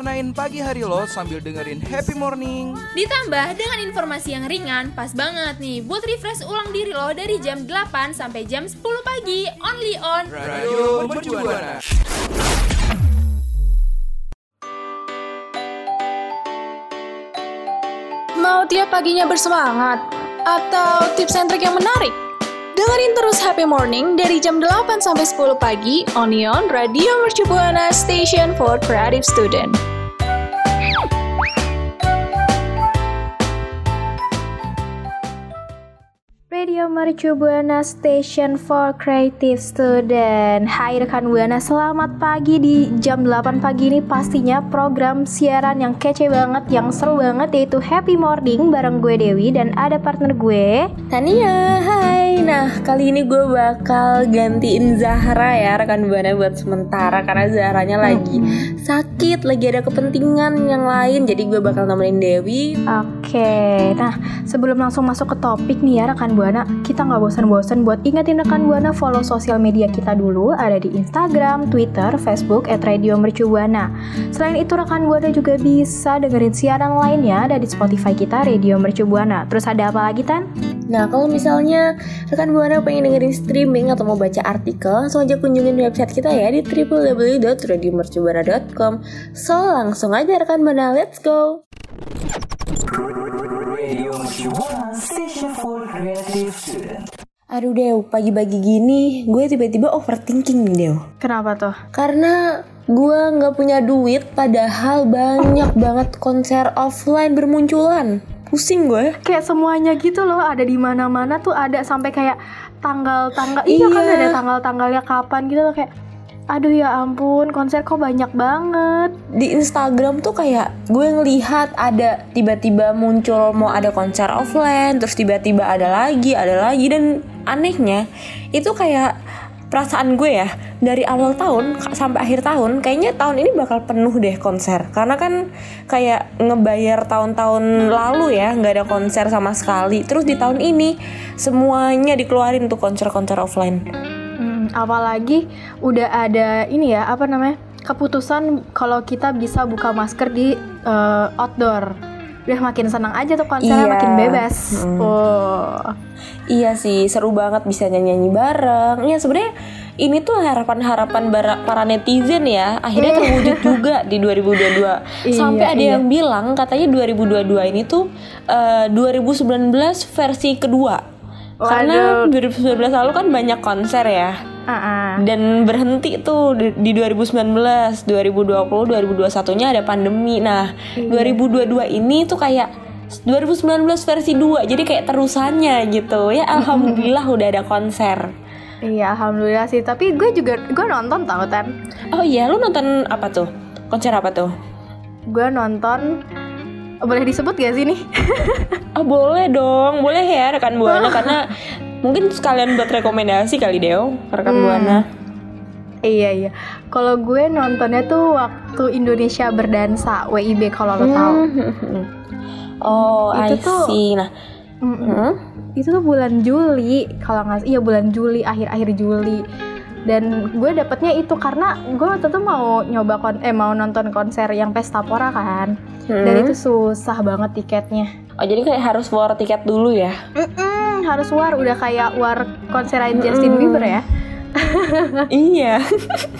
warnain pagi hari lo sambil dengerin happy morning. Ditambah dengan informasi yang ringan, pas banget nih buat refresh ulang diri lo dari jam 8 sampai jam 10 pagi. Only on Radio Mercubuana. Mau tiap paginya bersemangat? Atau tips and trick yang menarik? Dengerin terus Happy Morning dari jam 8 sampai 10 pagi Onion Radio Mercu Buana Station for Creative Student. Mercu Buana Station for Creative Student. Hai rekan Buana, selamat pagi di jam 8 pagi ini. Pastinya program siaran yang kece banget, yang seru banget yaitu Happy Morning bareng gue Dewi dan ada partner gue Tania, hai. Nah, kali ini gue bakal gantiin Zahra ya rekan buana buat sementara karena Zahranya lagi sakit, lagi ada kepentingan yang lain. Jadi gue bakal nemenin Dewi. Oke, nah sebelum langsung masuk ke topik nih ya rekan Buana, kita nggak bosan-bosan buat ingetin rekan Buana follow sosial media kita dulu, ada di Instagram, Twitter, Facebook, at Radio Mercu Buana. Selain itu rekan Buana juga bisa dengerin siaran lainnya ada di Spotify kita Radio Mercu Buana. Terus ada apa lagi Tan? Nah, kalau misalnya rekan buana pengen dengerin streaming atau mau baca artikel, langsung aja kunjungin website kita ya di www.radiomercubuana.com. So, langsung aja rekan buana, let's go. Aduh Dew, pagi-pagi gini gue tiba-tiba overthinking nih Dew Kenapa tuh? Karena gue nggak punya duit padahal banyak banget konser offline bermunculan Pusing gue Kayak semuanya gitu loh, ada di mana-mana tuh ada sampai kayak tanggal-tanggal. Iya kan Iya. ada tanggal-tanggalnya kapan gitu loh kayak Aduh ya ampun, konser kok banyak banget. di Instagram tuh kayak gue ngelihat ada tiba-tiba muncul mau ada konser offline terus tiba-tiba ada lagi ada lagi dan anehnya itu kayak perasaan gue ya dari awal tahun sampai akhir tahun kayaknya tahun ini bakal penuh deh konser karena kan kayak ngebayar tahun-tahun lalu ya nggak ada konser sama sekali terus di tahun ini semuanya dikeluarin tuh konser-konser offline Hmm, apalagi udah ada ini ya, apa namanya? keputusan kalau kita bisa buka masker di eh, outdoor. Udah makin senang aja tuh konsernya Iya. makin bebas. Mm. Oh. Iya sih, seru banget bisa nyanyi-nyanyi bareng. Ya sebenarnya ini tuh harapan-harapan para netizen ya, akhirnya terwujud juga di 2022. Sampai Iya, ada iya. yang bilang katanya 2022 ini tuh eh, 2019 versi kedua. Karena 2019 lalu kan banyak konser ya. Ah. Dan berhenti tuh di di 2019, 2020, 2021-nya ada pandemi. Nah, Iya. 2022 ini tuh kayak 2019 versi 2. Jadi kayak terusannya gitu. Ya alhamdulillah udah ada konser. Iya, alhamdulillah sih. Tapi gue juga gue nonton tau Tan. Oh iya, lu nonton apa tuh? Konser apa tuh? Gue nonton boleh disebut gak sih nih? Oh boleh dong, boleh ya rekan buana karena mungkin sekalian buat rekomendasi kali Deo rekan Hmm. buana. iya iya. Kalau gue nontonnya tuh waktu Indonesia berdansa WIB kalau lo tahu. Hmm. Oh, Itu I tuh- see. Nah, Mm-mm. hmm? Itu tuh bulan Juli kalau nggak iya bulan Juli akhir-akhir Juli. Dan gue dapetnya itu karena gue waktu itu mau nyoba kon eh mau nonton konser yang Pesta Pora kan. Dan Hmm. itu susah banget tiketnya. Oh jadi kayak harus war tiket dulu ya? Mm-mm, harus war udah kayak war konser Justin Bieber ya. iya.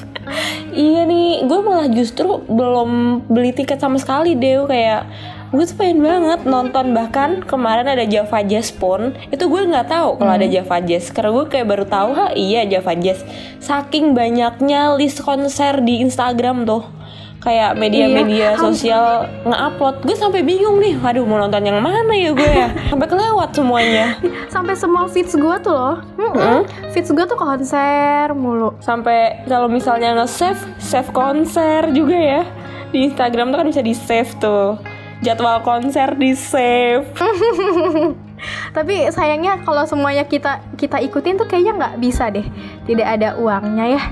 iya nih, gue malah justru belum beli tiket sama sekali deh kayak gue tuh pengen banget nonton bahkan kemarin ada Java Jazz pun itu gue nggak tahu kalau ada Java Jazz karena gue kayak baru tahu ha iya Java Jazz saking banyaknya list konser di Instagram tuh kayak media-media Iya. sosial nge-upload gue sampai bingung nih waduh mau nonton yang mana ya gue ya sampai kelewat semuanya Sampai semua feeds gue tuh loh. Mm-mm. Feeds gue tuh konser mulu. sampai kalau misalnya nge-save save konser juga ya di Instagram tuh kan bisa di save tuh jadwal konser di save. Tapi sayangnya kalau semuanya kita kita ikutin tuh kayaknya nggak bisa deh. Tidak ada uangnya ya.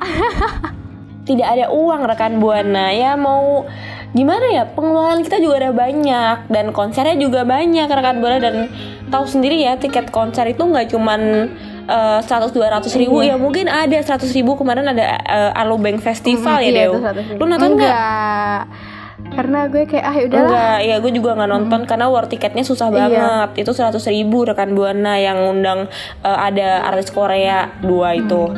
tidak ada uang rekan buana. Ya mau gimana ya? Pengeluaran kita juga ada banyak dan konsernya juga banyak rekan buana. Dan tahu sendiri ya tiket konser itu nggak cuman eh, seratus dua ratus ribu. Ya mungkin ada seratus ribu. Kemarin ada uh, Alobank Festival ya Iya, Dew itu 100.000. lu nonton nggak. Karena gue kayak ah udahlah. Enggak, ya gue juga nggak nonton karena war tiketnya susah Iya. banget. Itu seratus ribu rekan buana yang undang eh, ada artis Korea dua itu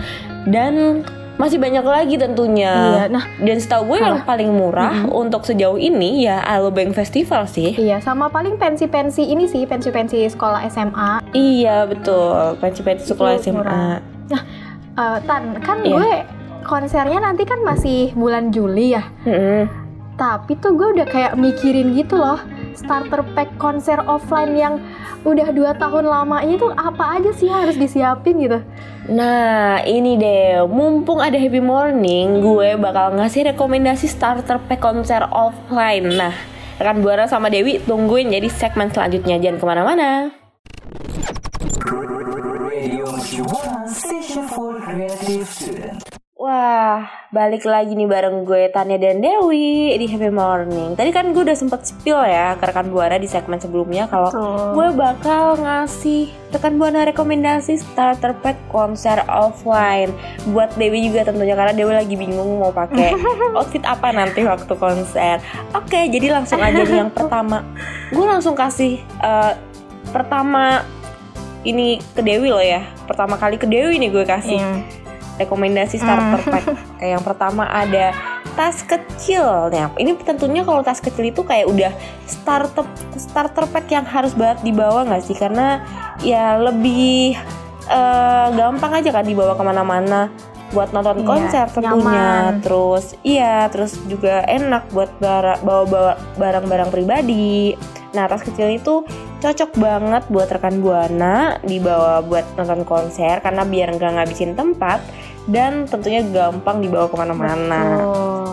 dan masih banyak lagi tentunya. Iya, nah. dan setahu gue yang paling murah untuk sejauh ini ya Alobank Festival sih. Iya, sama paling pensi-pensi ini sih, pensi-pensi sekolah SMA. Iya betul, pensi-pensi sekolah Itu SMA. murah. Nah, eh, Tan, kan Iya. gue konsernya nanti kan masih bulan Juli ya. Mm-mm. Tapi tuh gue udah kayak mikirin gitu loh Starter pack konser offline yang udah dua tahun lamanya tuh apa aja sih harus disiapin gitu Nah ini deh, mumpung ada Happy Morning, gue bakal ngasih rekomendasi starter pack konser offline. Nah, rekan Buana sama Dewi tungguin jadi segmen selanjutnya jangan ke mana-mana. Station for Creative Student. Balik lagi nih bareng gue Tania dan Dewi di Happy Morning. Tadi kan gue udah sempet spill ya ke rekan Buana di segmen sebelumnya kalau gue bakal ngasih rekan Buana rekomendasi starter pack konser offline buat Dewi juga tentunya karena Dewi lagi bingung mau pakai outfit apa nanti waktu konser. Oke, jadi langsung aja nih yang pertama. Gue langsung kasih eh, pertama ini ke Dewi loh ya. Pertama kali ke Dewi nih gue kasih rekomendasi starter pack. Kayak yang pertama ada tas kecil. Nah, ini tentunya kalau tas kecil itu kayak udah starter starter pack yang harus banget dibawa nggak sih? Karena ya lebih eh, gampang aja kan dibawa ke mana-mana buat nonton Iya, konser tentunya. nyaman. Terus iya, terus juga enak buat bara- bawa-bawa barang-barang pribadi. Nah, tas kecil itu cocok banget buat rekan buana dibawa buat nonton konser karena biar nggak ngabisin tempat dan tentunya gampang dibawa ke mana-mana.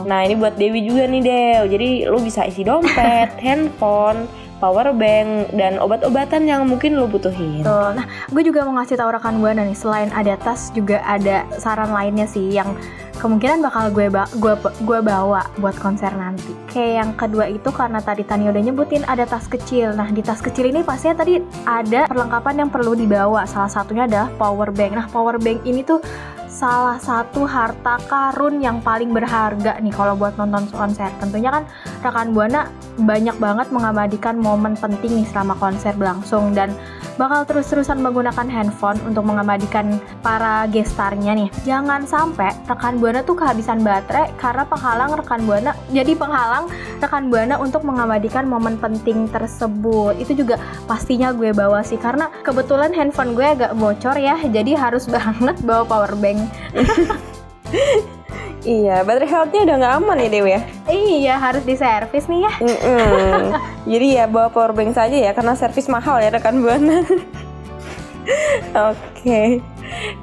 Nah ini buat Dewi juga nih Dew. Jadi lu bisa isi dompet, handphone, power bank dan obat-obatan yang mungkin lu butuhin. Betul. Nah, gue juga mau ngasih tahu rekan buana nih, selain ada tas juga ada saran lainnya sih yang kemungkinan bakal gue ba gue gue bawa buat konser nanti. Kayak yang kedua itu karena tadi Tania udah nyebutin ada tas kecil. Nah, di tas kecil ini pastinya tadi ada perlengkapan yang perlu dibawa. Salah satunya adalah power bank. Nah, power bank ini tuh salah satu harta karun yang paling berharga nih kalau buat nonton konser. Tentunya kan rekan Buana banyak banget mengabadikan momen penting nih selama konser berlangsung dan bakal terus-terusan menggunakan handphone untuk mengabadikan para gestarnya nih. Jangan sampai rekan Buana tuh kehabisan baterai karena penghalang rekan Buana jadi penghalang rekan Buana untuk mengabadikan momen penting tersebut. Itu juga pastinya gue bawa sih karena kebetulan handphone gue agak bocor ya, jadi harus banget bawa power bank. Iya, baterai healthnya udah nggak aman ya Dewi ya. Iya, harus diservis nih ya. Jadi ya bawa power bank saja ya karena servis mahal ya rekan buana. Oke.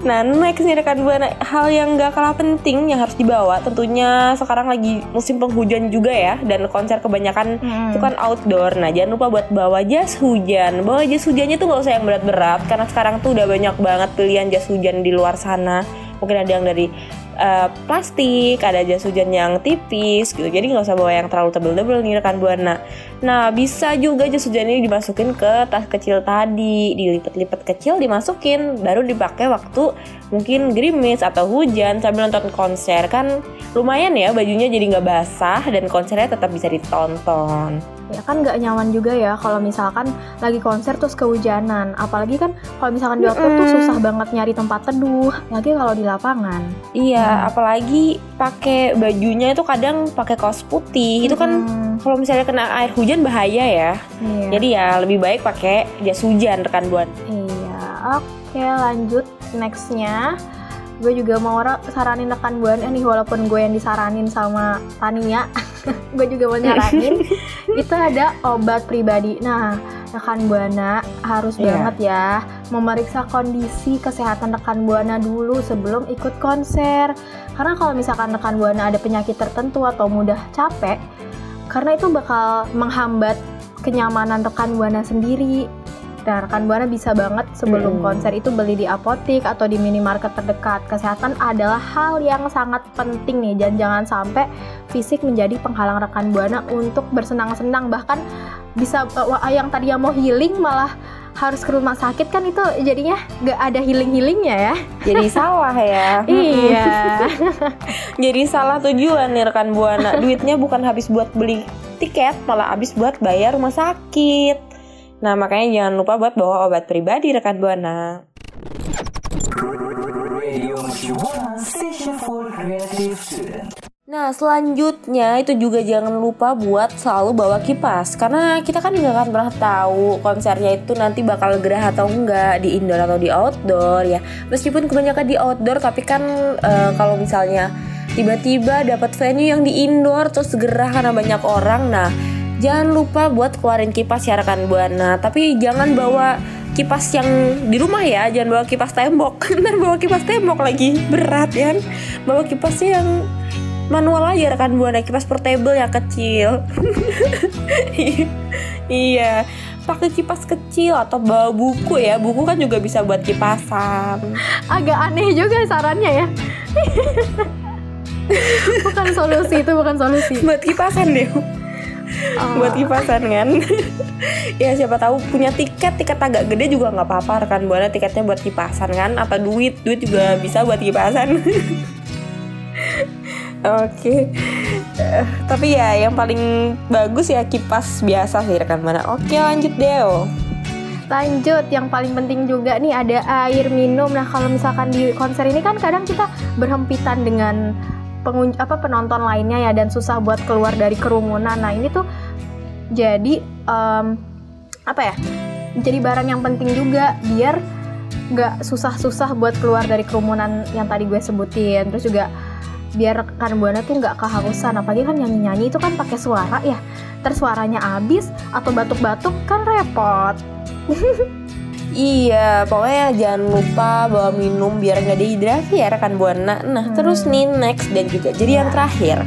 Nah next nih rekan buana hal yang gak kalah penting yang harus dibawa tentunya sekarang lagi musim penghujan juga ya dan konser kebanyakan Mm. itu kan outdoor. Nah jangan lupa buat bawa jas hujan. Bawa jas hujannya tuh gak usah yang berat-berat karena sekarang tuh udah banyak banget pilihan jas hujan di luar sana. Mungkin ada yang dari eh, plastik, ada jas hujan yang tipis gitu. Jadi nggak usah bawa yang terlalu tebel-tebel nih rekan buana. Nah bisa juga jas hujan ini dimasukin ke tas kecil tadi, dilipat-lipat kecil dimasukin, baru dipakai waktu mungkin gerimis atau hujan sambil nonton konser kan lumayan ya bajunya jadi nggak basah dan konsernya tetap bisa ditonton. Ya kan nggak nyaman juga ya kalau misalkan lagi konser terus kehujanan. Apalagi kan kalau misalkan di outdoor tuh Mm-mm. susah banget nyari tempat teduh. Lagi kalau di lapangan. Iya, apalagi pakai bajunya itu kadang pakai kaos putih. Itu kan Mm, kalau misalnya kena air hujan bahaya ya. iya. Jadi ya lebih baik pakai jas hujan rekan buan. Iya, oke lanjut nextnya gue juga mau ra- saranin rekan buana nih walaupun gue yang disaranin sama Tania. Gue juga mau nyaranin. Itu ada obat pribadi. Nah rekan buana harus Iya. banget ya memeriksa kondisi kesehatan rekan buana dulu sebelum ikut konser. Karena kalau misalkan rekan buana ada penyakit tertentu atau mudah capek karena itu bakal menghambat kenyamanan rekan buana sendiri dan rekan buana bisa banget sebelum Mm. konser itu beli di apotik atau di minimarket terdekat. Kesehatan adalah hal yang sangat penting nih dan jangan sampai fisik menjadi penghalang rekan buana untuk bersenang-senang bahkan bisa wah, yang tadi yang mau healing malah harus ke rumah sakit kan itu jadinya gak ada healing-healingnya ya. Jadi salah ya. iya. Jadi salah tujuan nih rekan buana. Duitnya bukan habis buat beli tiket, malah habis buat bayar rumah sakit. Nah makanya jangan lupa buat bawa obat pribadi rekan buana. Nah selanjutnya itu juga jangan lupa buat selalu bawa kipas Karena kita kan nggak akan pernah tahu konsernya itu nanti bakal gerah atau enggak Di indoor atau di outdoor ya Meskipun kebanyakan di outdoor tapi kan eh, kalau misalnya tiba-tiba dapat venue yang di indoor terus gerah karena banyak orang Nah jangan lupa buat keluarin kipas ya rekan buana. Tapi jangan bawa kipas yang di rumah ya. Jangan bawa kipas tembok. Ntar bawa kipas tembok lagi. Berat kan? Bawa kipasnya yang manual aja rekan buana. Kipas portable yang kecil. Iya. Pakai kipas kecil atau bawa buku ya. Buku kan juga bisa buat kipasan. Agak aneh juga sarannya ya. bukan solusi itu bukan solusi. buat kipasan deh Oh. buat kipasan kan? Ya siapa tahu punya tiket tiket agak gede juga nggak apa-apa rekan buana tiketnya buat kipasan kan? Apa duit? Duit juga bisa buat kipasan. Oke. Eh, tapi ya yang paling bagus ya kipas biasa sih rekan buana. Oke lanjut Deo. Lanjut, yang paling penting juga nih ada air minum. Nah, kalau misalkan di konser ini kan kadang kita berhempitan dengan pengun apa penonton lainnya ya dan susah buat keluar dari kerumunan. Nah, ini tuh jadi em, apa ya? Jadi barang yang penting juga biar nggak susah-susah buat keluar dari kerumunan yang tadi gue sebutin. Terus juga biar rekan buana tuh nggak kehausan apalagi kan nyanyi-nyanyi itu kan pakai suara ya terus suaranya habis atau batuk-batuk kan repot Iya, pokoknya jangan lupa bawa minum biar nggak dehidrasi ya rekan buana. Nah, terus nih next dan juga jadi yang terakhir.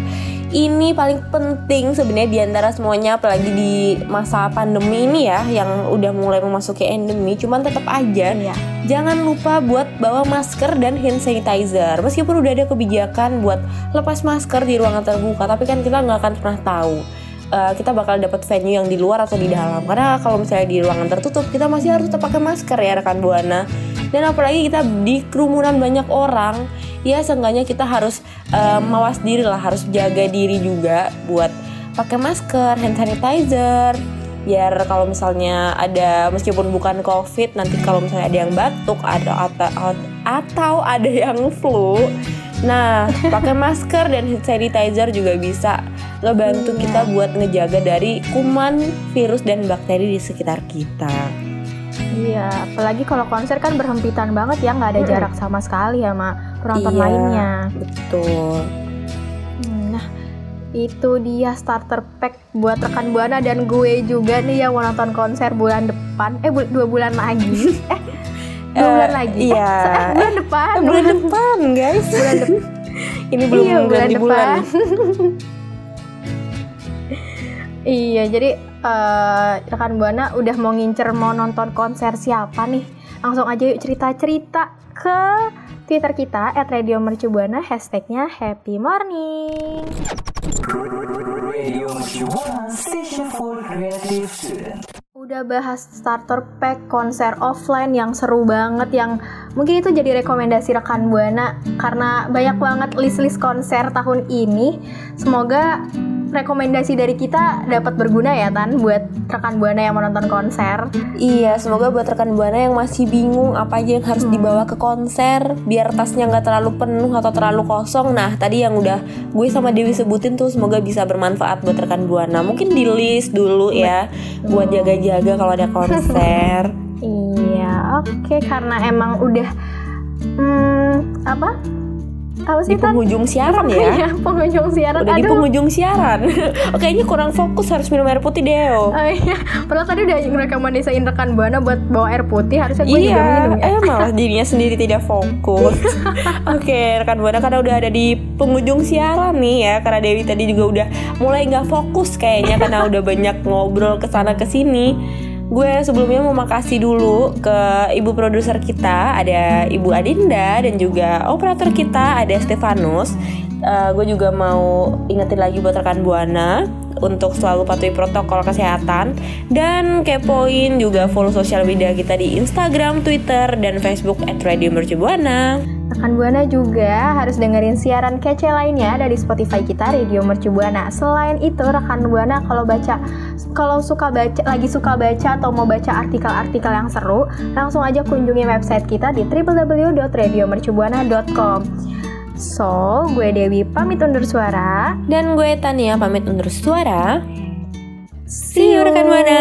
Ini paling penting sebenarnya di antara semuanya apalagi di masa pandemi ini ya yang udah mulai memasuki endemi, cuman tetap aja Iya. jangan lupa buat bawa masker dan hand sanitizer. Meskipun udah ada kebijakan buat lepas masker di ruangan terbuka, tapi kan kita nggak akan pernah tahu uh, kita bakal dapat venue yang di luar atau di dalam. Karena kalau misalnya di ruangan tertutup, kita masih harus tetap pakai masker ya rekan buana. Dan apalagi kita di kerumunan banyak orang, ya seenggaknya kita harus uh, mawas diri lah, harus jaga diri juga buat pakai masker, hand sanitizer. Biar kalau misalnya ada meskipun bukan covid, nanti kalau misalnya ada yang batuk, ada atau atau ada yang flu, Nah, pakai masker dan hand sanitizer juga bisa ngebantu kita buat ngejaga dari kuman, virus dan bakteri di sekitar kita. Iya, apalagi kalau konser kan berhempitan banget ya, nggak ada Mm-mm. jarak sama sekali sama penonton Iya. lainnya. Betul. Hmm, Nah, itu dia starter pack buat rekan buana dan gue juga nih yang mau nonton konser bulan depan. Eh, bu- dua bulan lagi. eh, dua Eh, bulan lagi. Eh, iya. se- eh, bulan depan. Eh, bulan depan, guys. bulan depan. Ini belum Iya, bulan ganti bulan. iya, jadi eh, rekan buana udah mau ngincer mau nonton konser siapa nih? Langsung aja yuk cerita-cerita ke Twitter kita @radiomercubuana hashtagnya Happy Morning. Radio Mercu Buana Station for Creative Student. Udah bahas starter pack konser offline yang seru banget yang mungkin itu jadi rekomendasi rekan Buana karena banyak banget list-list konser tahun ini. Semoga rekomendasi dari kita dapat berguna ya Tan buat rekan Buana yang menonton konser. Iya, semoga buat rekan buana yang masih bingung apa aja yang harus dibawa ke konser biar tasnya nggak terlalu penuh atau terlalu kosong. Nah, tadi yang udah gue sama Dewi sebutin tuh semoga bisa bermanfaat buat rekan buana. Mungkin di list dulu ya buat jaga-jaga kalau ada konser. Iya, oke karena emang udah Hmm, apa? Apa Di sih Tan? penghujung siaran ya. Iya, penghujung siaran. Udah di Aduh. penghujung siaran. Oh, Kayaknya kurang fokus harus minum air putih Deo. Oh iya, padahal tadi udah ngerekomendasiin rekan Buana buat bawa air putih, harusnya gue juga Iya, minum ya. eh malah dirinya sendiri tidak fokus. Oke, rekan buana karena udah ada di penghujung siaran nih ya, karena Dewi tadi juga udah mulai nggak fokus kayaknya karena udah banyak ngobrol ke sana ke sini. Gue sebelumnya mau makasih dulu ke ibu produser kita, ada Ibu Adinda dan juga operator kita ada Stefanus. Eh, gue juga mau ingetin lagi buat rekan buana untuk selalu patuhi protokol kesehatan dan kepoin juga follow sosial media kita di Instagram, Twitter, dan Facebook @radiomercubuana. Rekan Buana juga harus dengerin siaran kece lainnya dari Spotify kita Radio Mercu Buana. Selain itu, rekan Buana kalau baca kalau suka baca lagi suka baca atau mau baca artikel-artikel yang seru, langsung aja kunjungi website kita di www.radiomercubuana.com. So, gue Dewi pamit undur suara. Dan gue Tania pamit undur suara. See you rekan buana.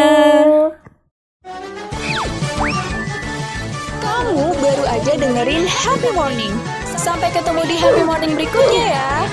Kamu baru aja dengerin Happy Morning. Sampai ketemu di Happy Morning berikutnya ya.